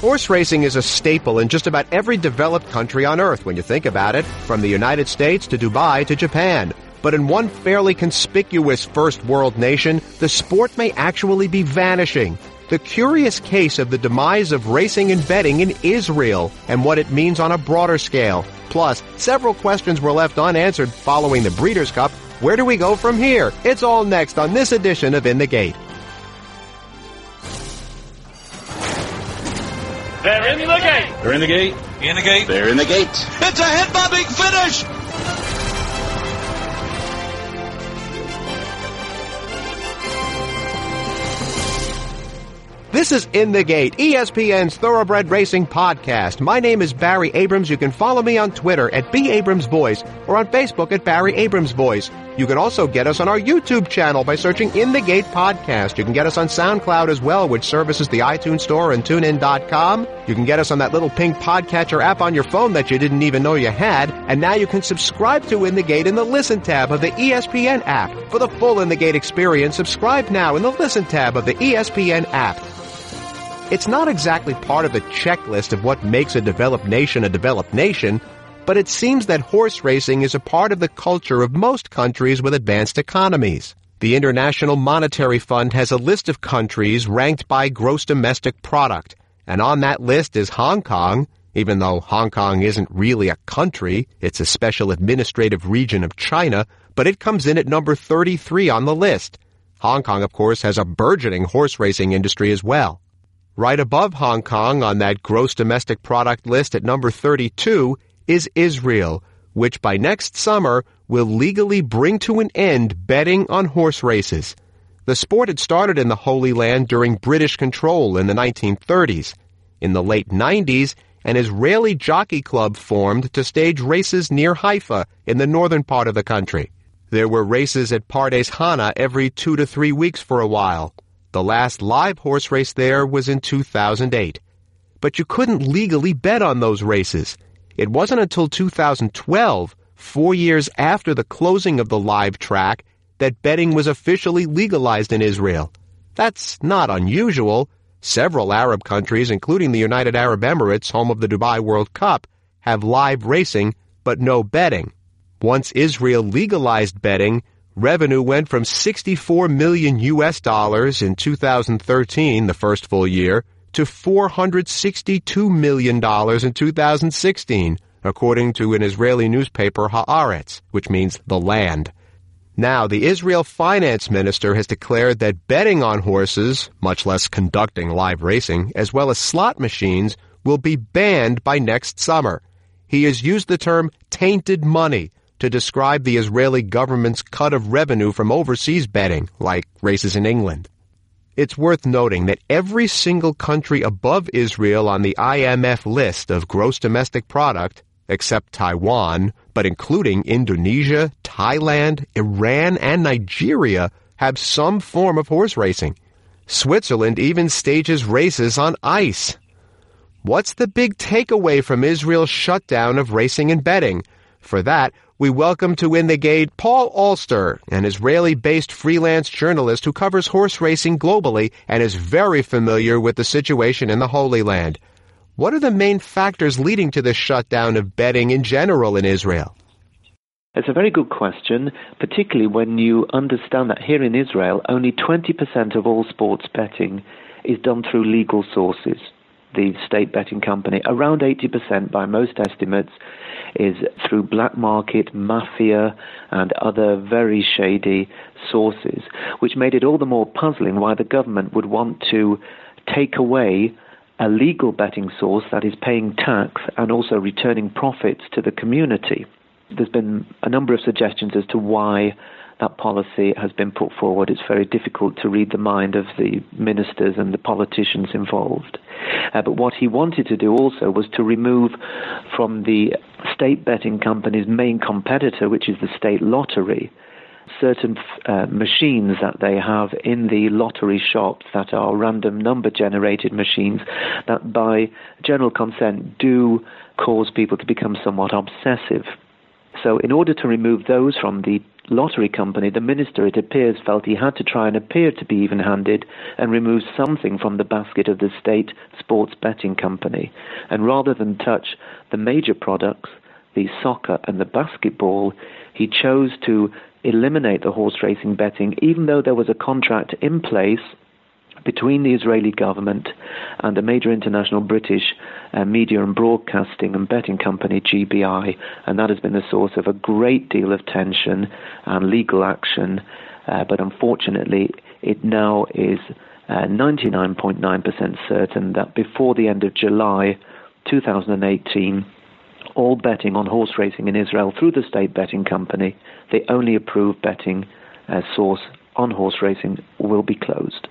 Horse racing is a staple in just about every developed country on earth when you think about it, from the United States to Dubai to Japan. But in one fairly conspicuous first world nation, the sport may actually be vanishing. The curious case of the demise of racing and betting in Israel and what it means on a broader scale. Plus, several questions were left unanswered following the Breeders' Cup. Where do we go from here? It's all next on this edition of In the Gate. They're in the gate. They're in the gate. In the gate. They're in the gate. It's a hit by Big Finish. This is In the Gate, ESPN's Thoroughbred Racing podcast. My name is Barry Abrams. You can follow me on Twitter at B Abrams Voice or on Facebook at Barry Abrams Voice. You can also get us on our YouTube channel by searching In the Gate Podcast. You can get us on SoundCloud as well, which services the iTunes Store and TuneIn.com. You can get us on that little pink podcatcher app on your phone that you didn't even know you had. And now you can subscribe to In the Gate in the Listen tab of the ESPN app. For the full In the Gate experience, subscribe now in the Listen tab of the ESPN app. It's not exactly part of the checklist of what makes a developed nation a developed nation, but it seems that horse racing is a part of the culture of most countries with advanced economies. The International Monetary Fund has a list of countries ranked by gross domestic product, and on that list is Hong Kong, even though Hong Kong isn't really a country, it's a special administrative region of China, but it comes in at number 33 on the list. Hong Kong, of course, has a burgeoning horse racing industry as well. Right above Hong Kong on that gross domestic product list at number 32 is Israel, which by next summer will legally bring to an end betting on horse races. The sport had started in the Holy Land during British control in the 1930s. In the late 90s, an Israeli jockey club formed to stage races near Haifa in the northern part of the country. There were races at Pardes Hana every two to three weeks for a while. The last live horse race there was in 2008. But you couldn't legally bet on those races. It wasn't until 2012, four years after the closing of the live track, that betting was officially legalized in Israel. That's not unusual. Several Arab countries, including the United Arab Emirates, home of the Dubai World Cup, have live racing, but no betting. Once Israel legalized betting, revenue went from 64 million US dollars in 2013, the first full year, to 462 million dollars in 2016, according to an Israeli newspaper Haaretz, which means the land. Now, the Israel finance minister has declared that betting on horses, much less conducting live racing, as well as slot machines, will be banned by next summer. He has used the term tainted money to describe the Israeli government's cut of revenue from overseas betting, like races in England. It's worth noting that every single country above Israel on the IMF list of gross domestic product, except Taiwan, but including Indonesia, Thailand, Iran, and Nigeria, have some form of horse racing. Switzerland even stages races on ice. What's the big takeaway from Israel's shutdown of racing and betting? For that, we welcome to In the Gate Paul Alster, an Israeli based freelance journalist who covers horse racing globally and is very familiar with the situation in the Holy Land. What are the main factors leading to the shutdown of betting in general in Israel? It's a very good question, particularly when you understand that here in Israel, only 20% of all sports betting is done through legal sources. The state betting company, around 80% by most estimates, is through black market, mafia, and other very shady sources, which made it all the more puzzling why the government would want to take away a legal betting source that is paying tax and also returning profits to the community. There's been a number of suggestions as to why that policy has been put forward. It's very difficult to read the mind of the ministers and the politicians involved. Uh, but what he wanted to do also was to remove from the state betting company's main competitor, which is the state lottery, certain uh, machines that they have in the lottery shops that are random number generated machines that by general consent do cause people to become somewhat obsessive. So, in order to remove those from the lottery company, the minister, it appears, felt he had to try and appear to be even handed and remove something from the basket of the state sports betting company. And rather than touch the major products, the soccer and the basketball, he chose to eliminate the horse racing betting, even though there was a contract in place between the Israeli government and a major international British uh, media and broadcasting and betting company, GBI, and that has been the source of a great deal of tension and legal action. Uh, but unfortunately, it now is 99.9% uh, certain that before the end of July 2018, all betting on horse racing in Israel through the state betting company, the only approved betting uh, source on horse racing, will be closed.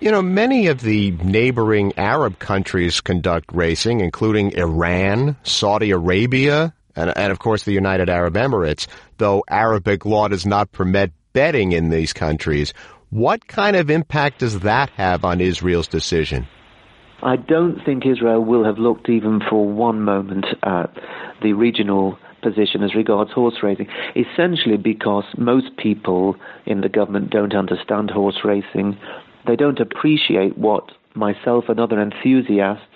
You know, many of the neighboring Arab countries conduct racing, including Iran, Saudi Arabia, and, and, of course the United Arab Emirates, though Arabic law does not permit betting in these countries. What kind of impact does that have on Israel's decision? I don't think Israel will have looked even for one moment at the regional position as regards horse racing, essentially because most people in the government don't understand horse racing they don't appreciate what myself and other enthusiasts,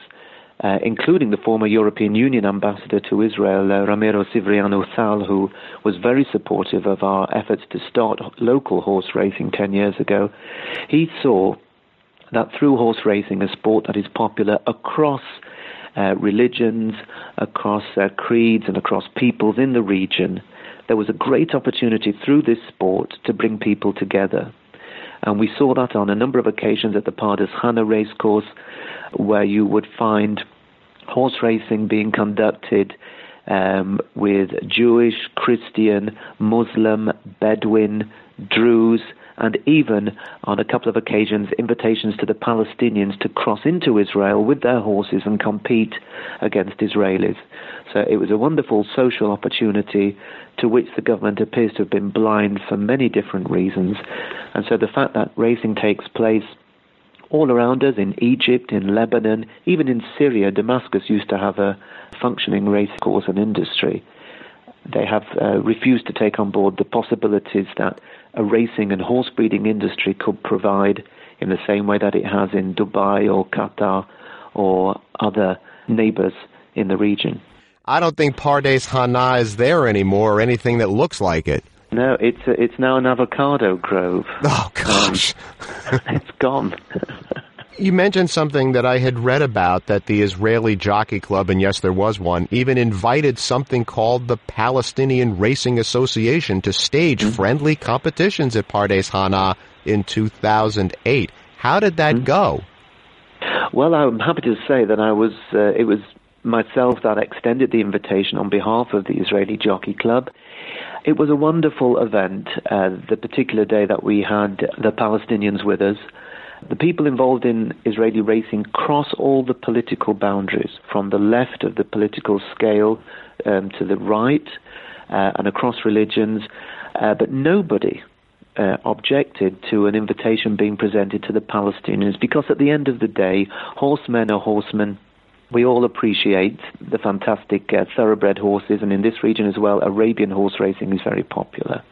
uh, including the former European Union ambassador to Israel, uh, Ramiro Cipriano Thal, who was very supportive of our efforts to start local horse racing 10 years ago, he saw that through horse racing, a sport that is popular across uh, religions, across uh, creeds, and across peoples in the region, there was a great opportunity through this sport to bring people together. And we saw that on a number of occasions at the Pardes Chana racecourse, where you would find horse racing being conducted um, with Jewish, Christian, Muslim, Bedouin, Druze, and even on a couple of occasions invitations to the Palestinians to cross into Israel with their horses and compete against Israelis. So it was a wonderful social opportunity to which the government appears to have been blind for many different reasons. And so the fact that racing takes place all around us in Egypt, in Lebanon, even in Syria, Damascus used to have a functioning race course and industry. They have uh, refused to take on board the possibilities that a racing and horse breeding industry could provide in the same way that it has in Dubai or Qatar or other neighbors in the region. I don't think Pardes Chana is there anymore or anything that looks like it. No, it's a, it's now an avocado grove. Oh gosh, um, it's gone. you mentioned something that I had read about that the Israeli Jockey Club, and yes, there was one, even invited something called the Palestinian Racing Association to stage mm-hmm. friendly competitions at Pardes Chana in 2008. How did that mm-hmm. go? Well, I'm happy to say that I was. Uh, it was myself that extended the invitation on behalf of the Israeli Jockey Club. It was a wonderful event, uh, the particular day that we had the Palestinians with us. The people involved in Israeli racing cross all the political boundaries, from the left of the political scale um, to the right, uh, and across religions, uh, but nobody uh, objected to an invitation being presented to the Palestinians because at the end of the day, horsemen are horsemen, we all appreciate the fantastic uh, thoroughbred horses, and in this region as well, Arabian horse racing is very popular.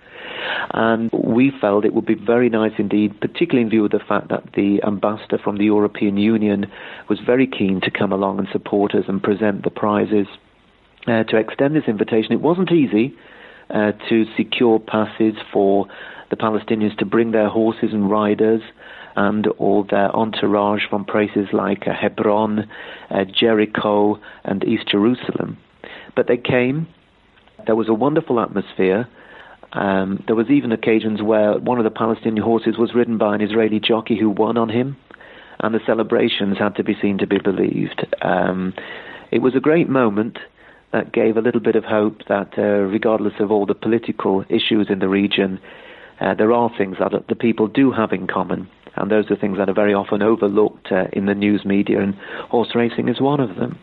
And we felt it would be very nice indeed, particularly in view of the fact that the ambassador from the European Union was very keen to come along and support us and present the prizes, uh, to extend this invitation. It wasn't easy uh, to secure passes for the Palestinians to bring their horses and riders and all their entourage from places like uh, Hebron, uh, Jericho, and East Jerusalem. But they came. There was a wonderful atmosphere. Um, there was even occasions where one of the Palestinian horses was ridden by an Israeli jockey who won on him, and the celebrations had to be seen to be believed. Um, it was a great moment that gave a little bit of hope that, uh, regardless of all the political issues in the region, uh, there are things that the people do have in common, and those are things that are very often overlooked uh, in the news media, and horse racing is one of them.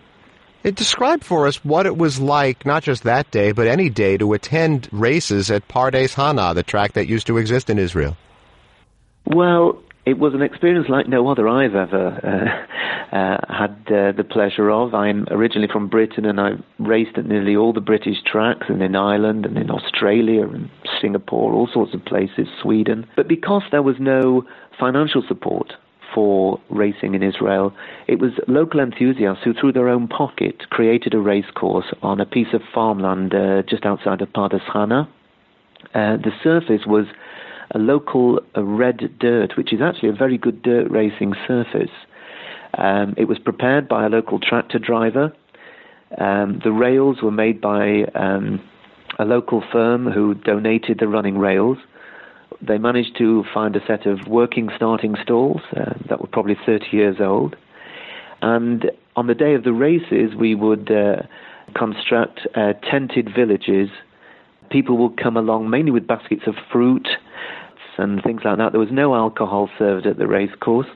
It described for us what it was like, not just that day, but any day, to attend races at Pardes Chana, the track that used to exist in Israel. Well, It was an experience like no other I've ever uh, uh, had uh, the pleasure of. I'm originally from Britain and I raced at nearly all the British tracks and in Ireland and in Australia and Singapore, all sorts of places, Sweden. But because there was no financial support for racing in Israel, it was local enthusiasts who, through their own pocket, created a race course on a piece of farmland uh, just outside of Pardes Chana. Uh, the surface was a local a red dirt, which is actually a very good dirt racing surface. Um, it was prepared by a local tractor driver. Um, the rails were made by um, a local firm who donated the running rails. They managed to find a set of working starting stalls uh, that were probably 30 years old. And on the day of the races, we would uh, construct uh, tented villages. People would come along mainly with baskets of fruit and things like that. There was no alcohol served at the race course.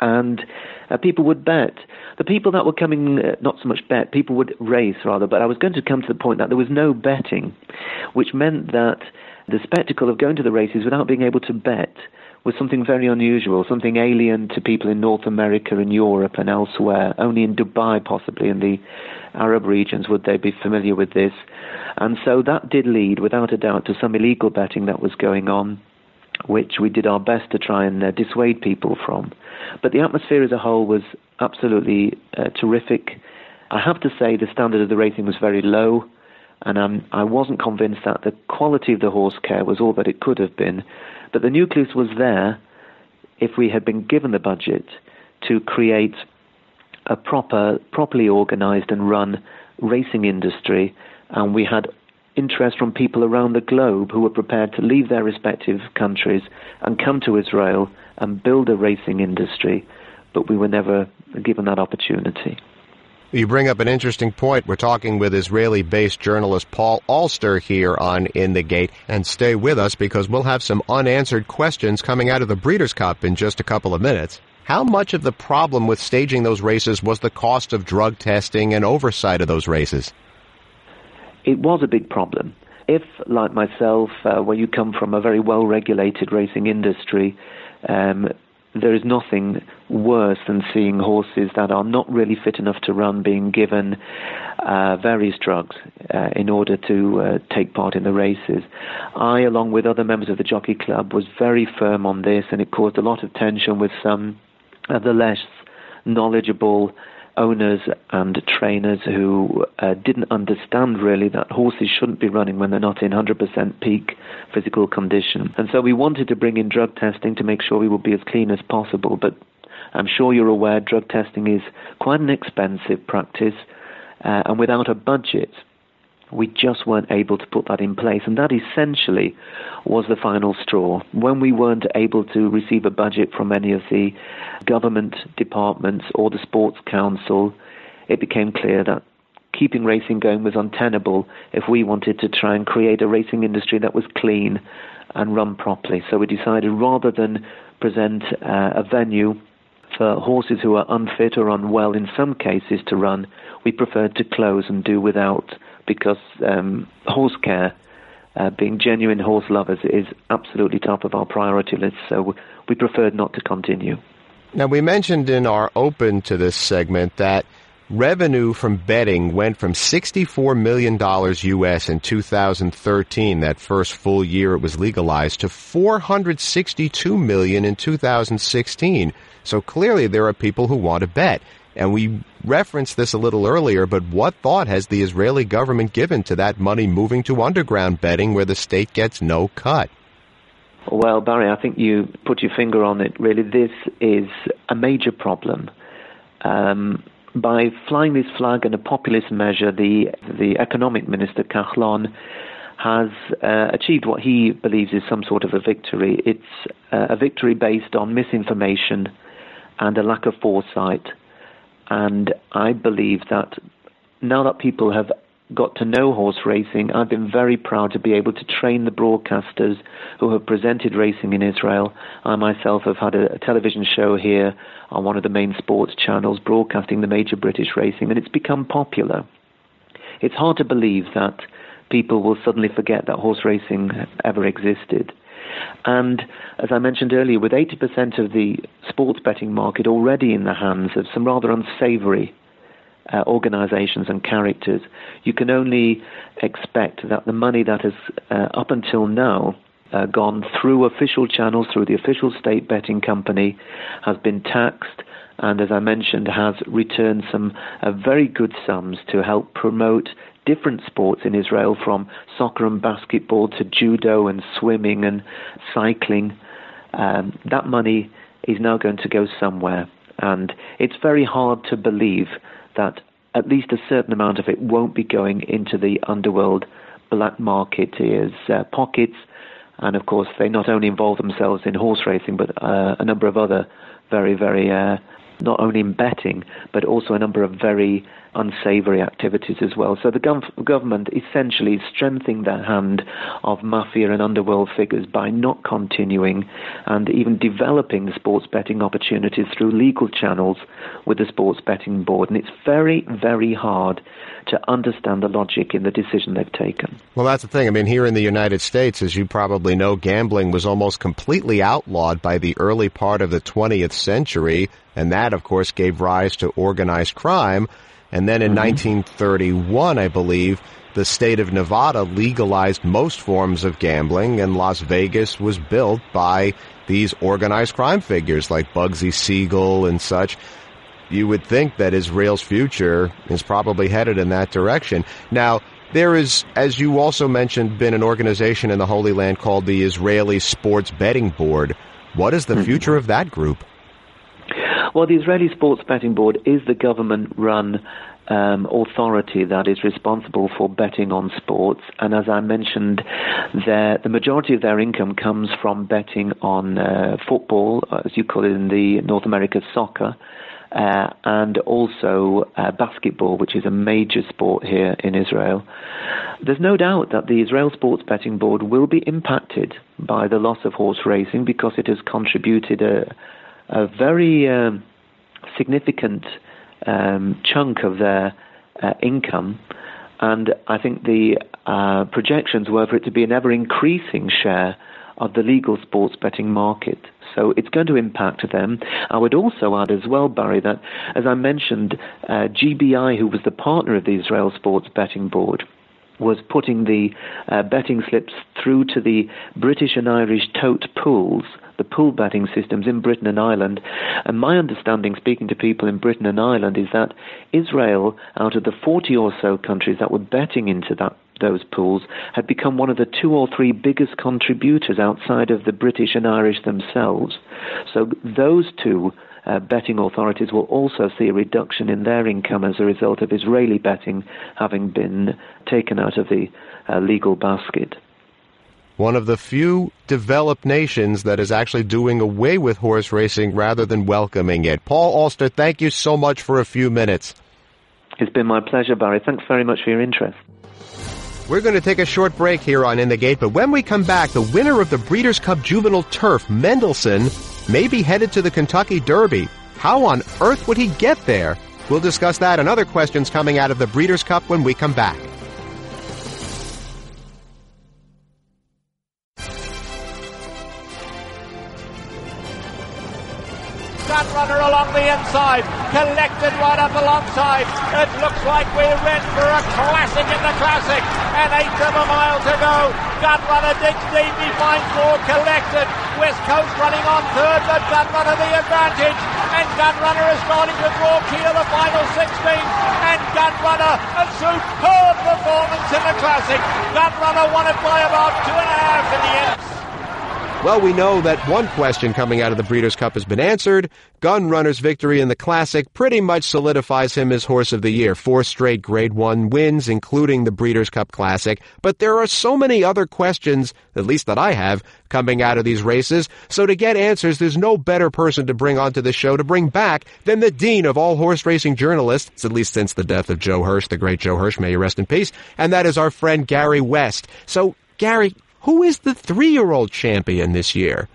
And uh, people would bet. The people that were coming, uh, not so much bet, people would race rather, but I was going to come to the point that there was no betting, which meant that the spectacle of going to the races without being able to bet was something very unusual, something alien to people in North America and Europe and elsewhere. Only in Dubai, possibly in the Arab regions, would they be familiar with this. And so that did lead, without a doubt, to some illegal betting that was going on which we did our best to try and uh, dissuade people from. But the atmosphere as a whole was absolutely uh, terrific. I have to say the standard of the racing was very low, and um, I wasn't convinced that the quality of the horse care was all that it could have been. But the nucleus was there if we had been given the budget to create a proper, properly organized and run racing industry, and we had interest from people around the globe who were prepared to leave their respective countries and come to Israel and build a racing industry, but we were never given that opportunity. You bring up an interesting point. We're talking with Israeli based journalist Paul Alster here on In the Gate. And stay with us because we'll have some unanswered questions coming out of the Breeders' Cup in just a couple of minutes. How much of the problem with staging those races was the cost of drug testing and oversight of those races? it was a big problem. If, like myself, uh, where you come from a very well regulated racing industry, um, there is nothing worse than seeing horses that are not really fit enough to run being given uh, various drugs uh, in order to uh, take part in the races. I, along with other members of the Jockey Club, was very firm on this, and it caused a lot of tension with some of the less knowledgeable owners and trainers who uh, didn't understand really that horses shouldn't be running when they're not in 100% peak physical condition. And so we wanted to bring in drug testing to make sure we would be as clean as possible. But I'm sure you're aware drug testing is quite an expensive practice, uh, and without a budget, we just weren't able to put that in place. And that essentially was the final straw. When we weren't able to receive a budget from any of the government departments or the Sports Council, it became clear that keeping racing going was untenable if we wanted to try and create a racing industry that was clean and run properly. So we decided rather than present uh, a venue for horses who are unfit or unwell in some cases to run, we preferred to close and do without because um, horse care, uh, being genuine horse lovers, is absolutely top of our priority list. So we preferred not to continue. Now, we mentioned in our open to this segment that revenue from betting went from $64 million US in 2013, that first full year it was legalized, to 462 million in 2016. So clearly there are people who want to bet. And we referenced this a little earlier, but what thought has the Israeli government given to that money moving to underground betting where the state gets no cut? Well, Barry, I think you put your finger on it. Really, this is a major problem. Um, by flying this flag in a populist measure, the the economic minister Kahlon has uh, achieved what he believes is some sort of a victory. It's uh, a victory based on misinformation and a lack of foresight. And I believe that now that people have got to know horse racing, I've been very proud to be able to train the broadcasters who have presented racing in Israel. I myself have had a, a, television show here on one of the main sports channels broadcasting the major British racing, and it's become popular. It's hard to believe that people will suddenly forget that horse racing ever existed. And as I mentioned earlier, with 80% of the sports betting market already in the hands of some rather unsavory uh, organizations and characters, you can only expect that the money that has uh, up until now uh, gone through official channels, through the official state betting company, has been taxed, and as I mentioned, has returned some uh, very good sums to help promote different sports in Israel, from soccer and basketball to judo and swimming and cycling. Um, that money is now going to go somewhere, and it's very hard to believe that at least a certain amount of it won't be going into the underworld black marketeers' uh, pockets. And of course, they not only involve themselves in horse racing, but uh, a number of other very, very, uh, not only in betting, but also a number of very unsavory activities as well. So the gov- government essentially is strengthening the hand of mafia and underworld figures by not continuing and even developing the sports betting opportunities through legal channels with the sports betting board. And it's very, very hard to understand the logic in the decision they've taken. Well, that's the thing. I mean, here in the United States, as you probably know, gambling was almost completely outlawed by the early part of the 20th century. And that, of course, gave rise to organized crime. And then in mm-hmm. 1931, I believe, the state of Nevada legalized most forms of gambling, and Las Vegas was built by these organized crime figures like Bugsy Siegel and such. You would think that Israel's future is probably headed in that direction. Now, there is, as you also mentioned, been an organization in the Holy Land called the Israeli Sports Betting Board. What is the mm-hmm. future of that group? Well, the Israeli Sports Betting Board is the government run um, authority that is responsible for betting on sports. And as I mentioned, the majority of their income comes from betting on uh, football, as you call it in the North America soccer. Uh, and also uh, basketball, which is a major sport here in Israel. There's no doubt that the Israel Sports Betting Board will be impacted by the loss of horse racing because it has contributed a, a very um, significant um, chunk of their uh, income. And I think the uh, projections were for it to be an ever increasing share of the legal sports betting market. So it's going to impact them. I would also add as well, Barry, that as I mentioned, uh, GBI, who was the partner of the Israel Sports Betting Board, was putting the uh, betting slips through to the British and Irish tote pools the pool betting systems in Britain and Ireland. And my understanding, speaking to people in Britain and Ireland, is that Israel, out of the 40 or so countries that were betting into that those pools had become one of the two or three biggest contributors outside of the British and Irish themselves. So those two uh, betting authorities will also see a reduction in their income as a result of Israeli betting having been taken out of the uh, legal basket one of the few developed nations that is actually doing away with horse racing rather than welcoming it. Paul Alster, thank you so much for a few minutes. It's been my pleasure, Barry. Thanks very much for your interest. We're going to take a short break here on In the Gate, but when we come back, the winner of the Breeders' Cup Juvenile Turf, Mendelssohn, may be headed to the Kentucky Derby. How on earth would he get there? We'll discuss that and other questions coming out of the Breeders' Cup when we come back. Runner along the inside, collected right up alongside. It looks like we're in for a classic in the classic. An eighth of a mile to go. Gun Runner digs deep, he finds more collected. West Coast running on third, but Gun Runner the advantage. And Gun Runner is starting to draw key to the final 16. And Gun Runner, a superb performance in the classic. Gun runner won it by about two and a half in the end. Well, we know that one question coming out of the Breeders' Cup has been answered. Gun Runner's victory in the Classic pretty much solidifies him as Horse of the Year. Four straight Grade 1 wins, including the Breeders' Cup Classic. But there are so many other questions, at least that I have, coming out of these races. So to get answers, there's no better person to bring onto the show to bring back than the dean of all horse racing journalists, at least since the death of Joe Hirsch, the great Joe Hirsch, may you rest in peace. And that is our friend Gary West. So, Gary, who is the three-year-old champion this year?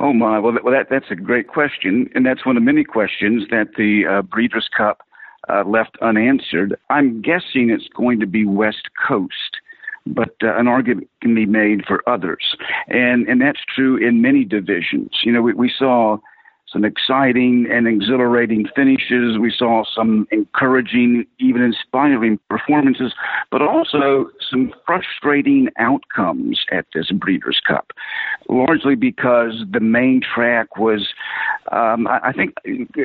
Oh my! Well, well, that that's a great question, and that's one of many questions that the uh, Breeders' Cup uh, left unanswered. I'm guessing it's going to be West Coast, but uh, an argument can be made for others, and and that's true in many divisions. You know, we, we saw some exciting and exhilarating finishes. We saw some encouraging, even inspiring performances, but also some frustrating outcomes at this Breeders' Cup, largely because the main track was, um, I, I think,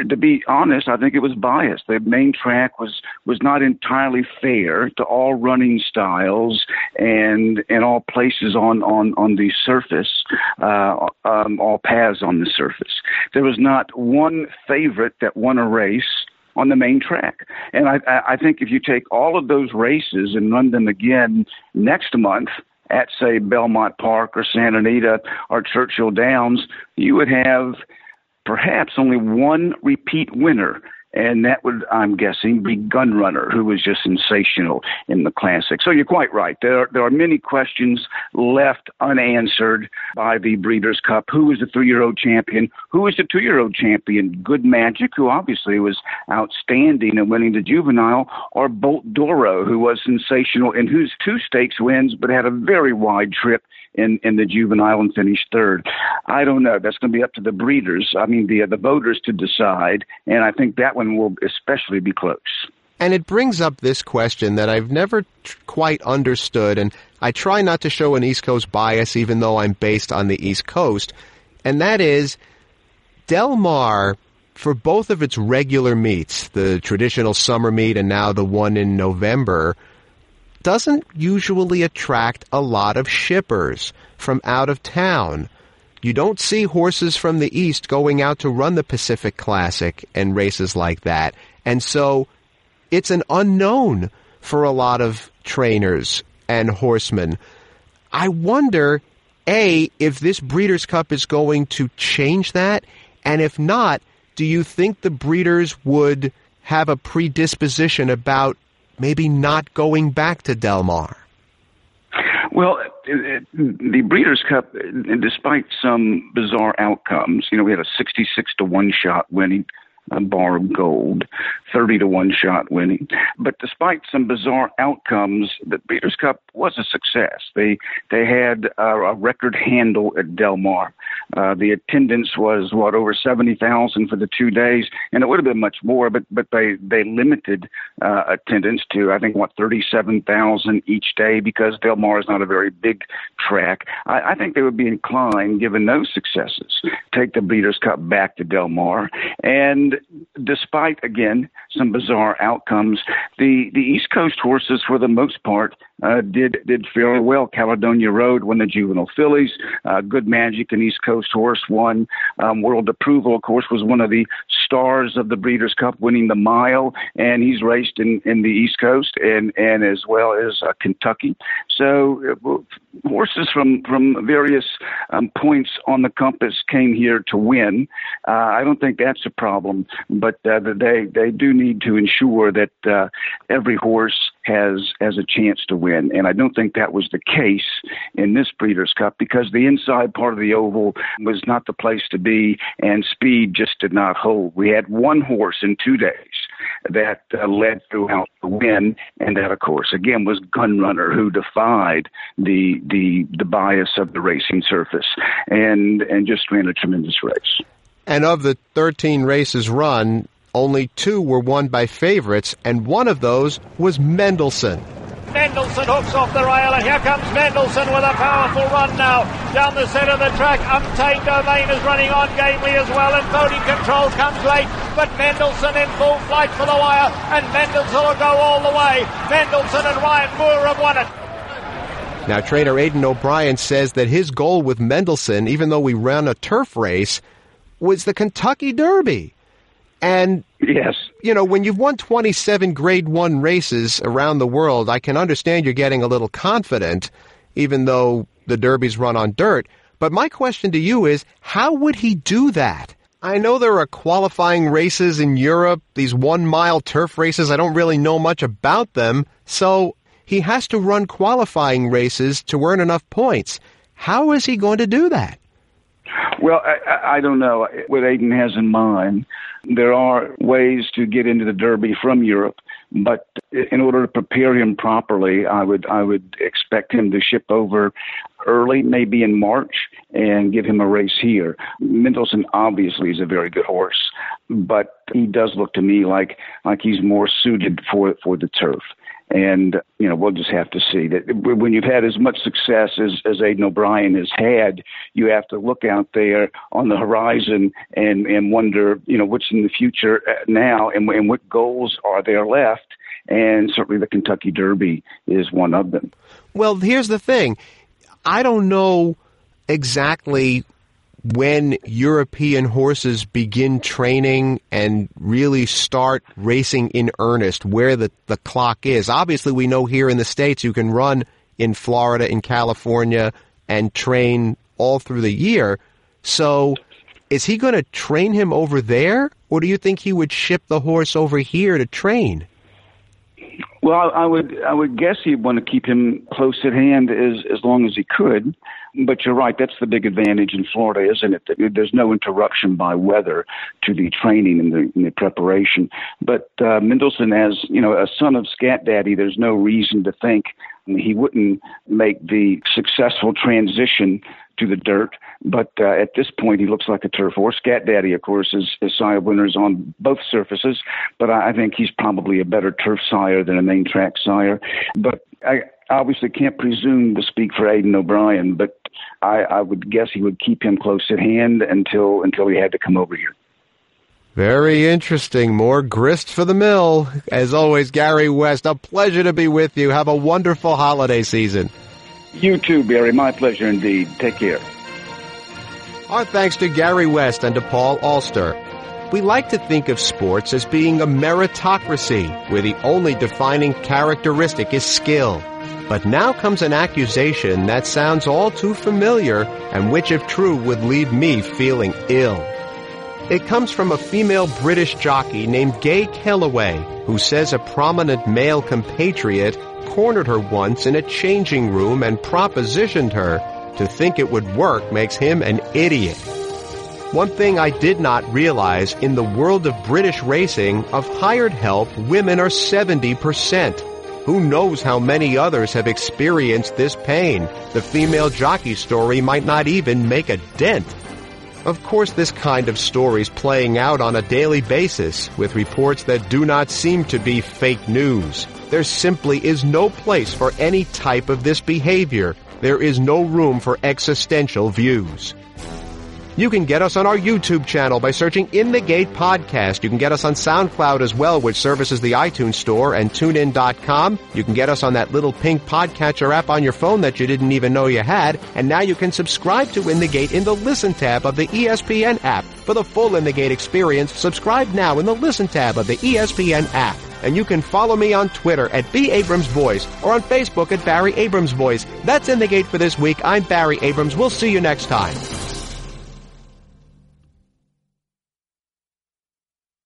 to be honest, I think it was biased. The main track was was not entirely fair to all running styles and and all places on on on the surface, uh, um, all paths on the surface. There was was not one favorite that won a race on the main track. And I, I think if you take all of those races and run them again next month at, say, Belmont Park or Santa Anita or Churchill Downs, you would have perhaps only one repeat winner and that would, I'm guessing, be Gun Runner, who was just sensational in the classic. So you're quite right. There are, there are many questions left unanswered by the Breeders' Cup. Who is the three-year-old champion? Who is the two-year-old champion? Good Magic, who obviously was outstanding in winning the juvenile, or Bolt D'Oro, who was sensational in whose two stakes wins, but had a very wide trip in in the juvenile and finished third. I don't know. That's going to be up to the breeders. I mean, the the voters to decide, and I think that one will especially be close. And it brings up this question that I've never t- quite understood, and I try not to show an East Coast bias, even though I'm based on the East Coast, and that is Del Mar for both of its regular meets, the traditional summer meet and now the one in November doesn't usually attract a lot of shippers from out of town. You don't see horses from the East going out to run the Pacific Classic and races like that. And so it's an unknown for a lot of trainers and horsemen. I wonder, A, if this Breeders' Cup is going to change that. And if not, do you think the breeders would have a predisposition about maybe not going back to Del Mar? Well, the Breeders' Cup, despite some bizarre outcomes, you know, we had a 66 to 1 shot winning a bar of gold, 30 to 1 shot winning. But despite some bizarre outcomes, the Breeders' Cup was a success. They they had uh, a record handle at Del Mar. Uh, the attendance was what over 70,000 for the two days, and it would have been much more, but but they they limited uh, attendance to I think what 37,000 each day because Del Mar is not a very big track. I, I think they would be inclined, given those successes, take the Breeders' Cup back to Del Mar and despite again some bizarre outcomes, the the East Coast horses, for the most part, uh, did did fairly well. Caledonia Road won the juvenile fillies. Uh, Good Magic, and East Coast horse, won. Um, World Approval, of course, was one of the stars of the Breeders' Cup, winning the mile, and he's raced in, in the East Coast and and as well as uh, Kentucky. So uh, horses from from various um, points on the compass came here to win. Uh, I don't think that's a problem, but uh, they they do need to ensure that uh, every horse has has a chance to win. And I don't think that was the case in this Breeders' Cup because the inside part of the oval was not the place to be, and speed just did not hold. We had one horse in two days that uh, led throughout the win, and that, of course, again was Gun Runner, who defied the the the bias of the racing surface and and just ran a tremendous race. And of the 13 races run, only two were won by favorites, and one of those was Mendelssohn. Mendelssohn hooks off the rail, and here comes Mendelssohn with a powerful run now down the centre of the track. Untamed Domain is running on gamely as well, and Bodie Control comes late, but Mendelssohn in full flight for the wire, and Mendelssohn will go all the way. Mendelssohn and Ryan Moore have won it. Now, trainer Aidan O'Brien says that his goal with Mendelssohn, even though we ran a turf race, was the Kentucky Derby. And yes, you know, when you've won 27 grade 1 races around the world, I can understand you're getting a little confident even though the derbies run on dirt. But my question to you is, how would he do that? I know there are qualifying races in Europe, these one mile turf races. I don't really know much about them. So he has to run qualifying races to earn enough points. How is he going to do that? Well, I, I don't know what Aidan has in mind. There are ways to get into the Derby from Europe, but in order to prepare him properly, I would I would expect him to ship over early, maybe in March, and give him a race here. Mendelssohn obviously is a very good horse, but he does look to me like like he's more suited for for the turf. And, you know, we'll just have to see that when you've had as much success as, as Aidan O'Brien has had, you have to look out there on the horizon and, and wonder, you know, what's in the future uh, now and, and what goals are there left. And certainly the Kentucky Derby is one of them. Well, here's the thing. I don't know exactly when European horses begin training and really start racing in earnest, where the, the clock is. Obviously, we know here in the States you can run in Florida, in California, and train all through the year. So, is he going to train him over there, or do you think he would ship the horse over here to train? Well, I would I would guess he'd want to keep him close at hand as as long as he could. But you're right, that's the big advantage in Florida, isn't it? There's no interruption by weather to the training and the, and the preparation. But uh, Mendelssohn, as you know, a son of Scat Daddy, there's no reason to think he wouldn't make the successful transition to the dirt. But uh, at this point, he looks like a turf horse. Scat Daddy, of course, is, is sire winners on both surfaces, but I, I think he's probably a better turf sire than a main track sire. But I obviously can't presume to speak for Aidan O'Brien, but I, I would guess he would keep him close at hand until until he had to come over here. Very interesting. More grist for the mill. As always, Gary West, a pleasure to be with you. Have a wonderful holiday season. You too, Barry. My pleasure indeed. Take care. Our thanks to Gary West and to Paul Alster. We like to think of sports as being a meritocracy, where the only defining characteristic is skill. But now comes an accusation that sounds all too familiar and which, if true, would leave me feeling ill. It comes from a female British jockey named Gay Kelleway, who says a prominent male compatriot cornered her once in a changing room and propositioned her. To think it would work makes him an idiot. One thing I did not realize in the world of British racing, of hired help, women are 70%. Who knows how many others have experienced this pain? The female jockey story might not even make a dent. Of course, this kind of story is playing out on a daily basis with reports that do not seem to be fake news. There simply is no place for any type of this behavior. There is no room for existential views. You can get us on our YouTube channel by searching In the Gate Podcast. You can get us on SoundCloud as well, which services the iTunes Store and TuneIn.com. You can get us on that little pink podcatcher app on your phone that you didn't even know you had. And now you can subscribe to In the Gate in the Listen tab of the ESPN app. For the full In the Gate experience, subscribe now in the Listen tab of the ESPN app. And you can follow me on Twitter at B. Abrams Voice or on Facebook at Barry Abrams Voice. That's In the Gate for this week. I'm Barry Abrams. We'll see you next time.